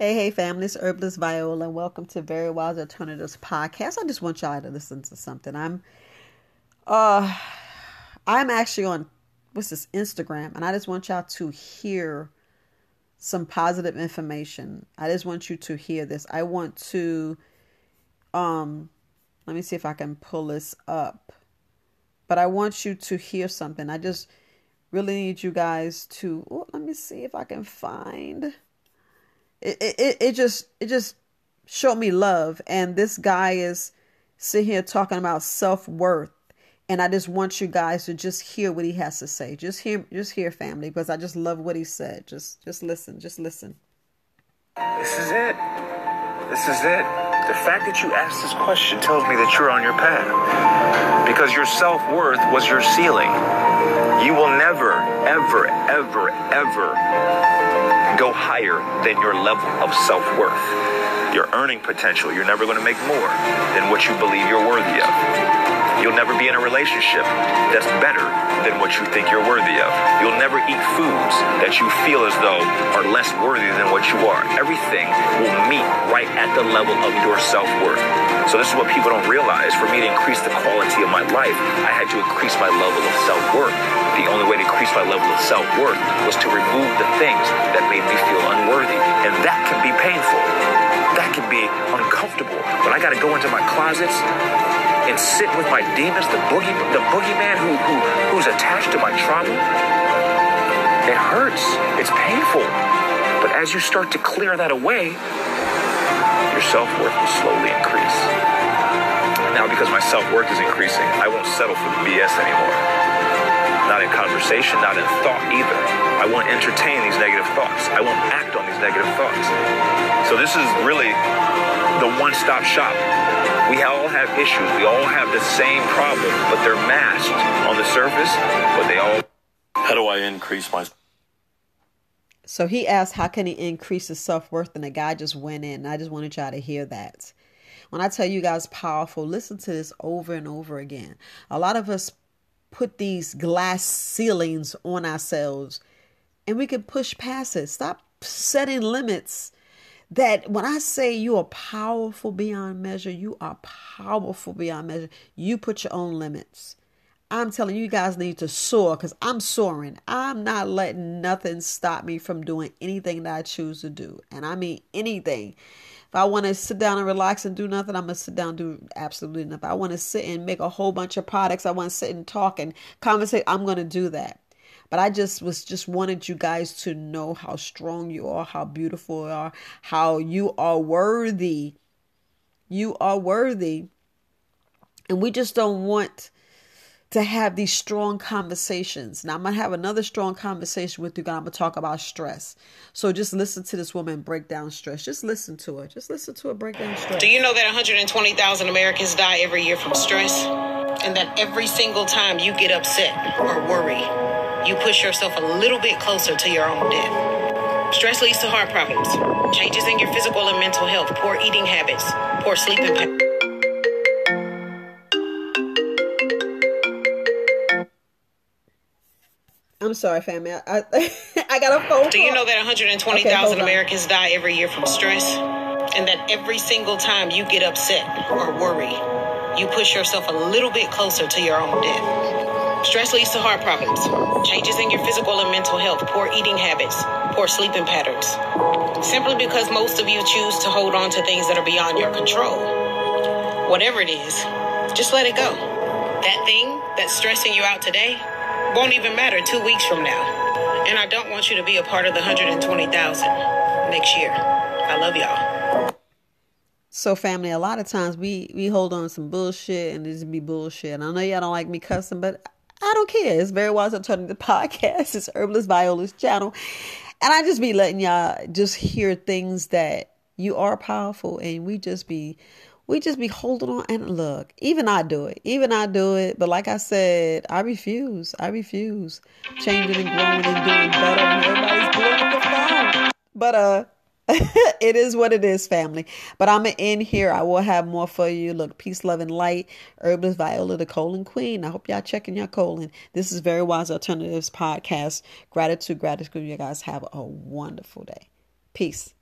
Hey, hey, family, it's Herbalist Viola, and welcome to Very Wise Alternatives podcast. I just want y'all to listen to something. I'm, uh, I'm actually on what's this Instagram, and I just want y'all to hear some positive information. I just want you to hear this. I want to, um, let me see if I can pull this up, but I want you to hear something. I just really need you guys to. Let me see if I can find it, it, it just it just showed me love. And this guy is sitting here talking about self-worth. And i just want you guys to just hear what he has to say. Just hear just hear family because i just love what he said. Just just listen just listen. This is it. This is it. The fact that you asked this question tells me that you're on your path. Because your self-worth was your ceiling. You will never ever ever ever go higher than your level of self worth. Your earning potential, you're never going to make more than what you believe you're worthy of. You'll never be in a relationship that's better than what you think you're worthy of. You'll never eat foods that you feel as though are less worthy than what you are. Everything will meet right at the level of your self worth. So, this is what people don't realize. For me to increase the quality of my life, I had to increase my level of self worth. The only way to increase my level of self worth was to remove the things that made me feel unworthy. And that can be painful. That can be uncomfortable. When I got to go into my closets and sit with my demons, the boogie, the boogeyman who, who, who's attached to my trauma, it hurts. It's painful. But as you start to clear that away, your self worth will slowly increase. Now, because my self worth is increasing, I won't settle for the BS anymore. Not in conversation, not in thought either. I won't entertain these negative thoughts. I won't act on these negative thoughts. So, this is really the one stop shop we all have issues. We all have the same problem, but they're masked on the surface, but they all. How do I increase my. So he asked, How can he increase his self worth? And the guy just went in. I just wanted y'all to hear that. When I tell you guys powerful, listen to this over and over again. A lot of us put these glass ceilings on ourselves and we can push past it. Stop setting limits that when I say you are powerful beyond measure, you are powerful beyond measure. You put your own limits. I'm telling you, you guys need to soar because I'm soaring. I'm not letting nothing stop me from doing anything that I choose to do. And I mean anything. If I want to sit down and relax and do nothing, I'm going to sit down and do absolutely nothing. If I want to sit and make a whole bunch of products. I want to sit and talk and conversate. I'm going to do that. But I just was just wanted you guys to know how strong you are, how beautiful you are, how you are worthy. You are worthy. And we just don't want to have these strong conversations. Now, I'm going to have another strong conversation with you guys. I'm going to talk about stress. So just listen to this woman break down stress. Just listen to her. Just listen to her break down stress. Do you know that 120,000 Americans die every year from stress? And that every single time you get upset or worry, you push yourself a little bit closer to your own death. Stress leads to heart problems, changes in your physical and mental health, poor eating habits, poor sleeping patterns. I'm sorry, family. I, I, I got a phone. Do you know that 120,000 okay, Americans die every year from stress? And that every single time you get upset or worry, you push yourself a little bit closer to your own death. Stress leads to heart problems, changes in your physical and mental health, poor eating habits, poor sleeping patterns. Simply because most of you choose to hold on to things that are beyond your control. Whatever it is, just let it go. That thing that's stressing you out today won't even matter two weeks from now. And I don't want you to be a part of the 120,000 next year. I love y'all. So, family, a lot of times we we hold on to some bullshit and this be bullshit. And I know y'all don't like me cussing, but I don't care. It's Very Wise Alternative Podcast. It's Herbalist Viola's channel. And I just be letting y'all just hear things that you are powerful and we just be we just be holding on and look even i do it even i do it but like i said i refuse i refuse changing and growing and doing better everybody's blowing the phone but uh it is what it is, family. But I'm to end here. I will have more for you. Look, peace, love, and light. Herbalist Viola, the colon queen. I hope y'all checking your colon. This is Very Wise Alternatives Podcast. Gratitude, gratitude. You guys have a wonderful day. Peace.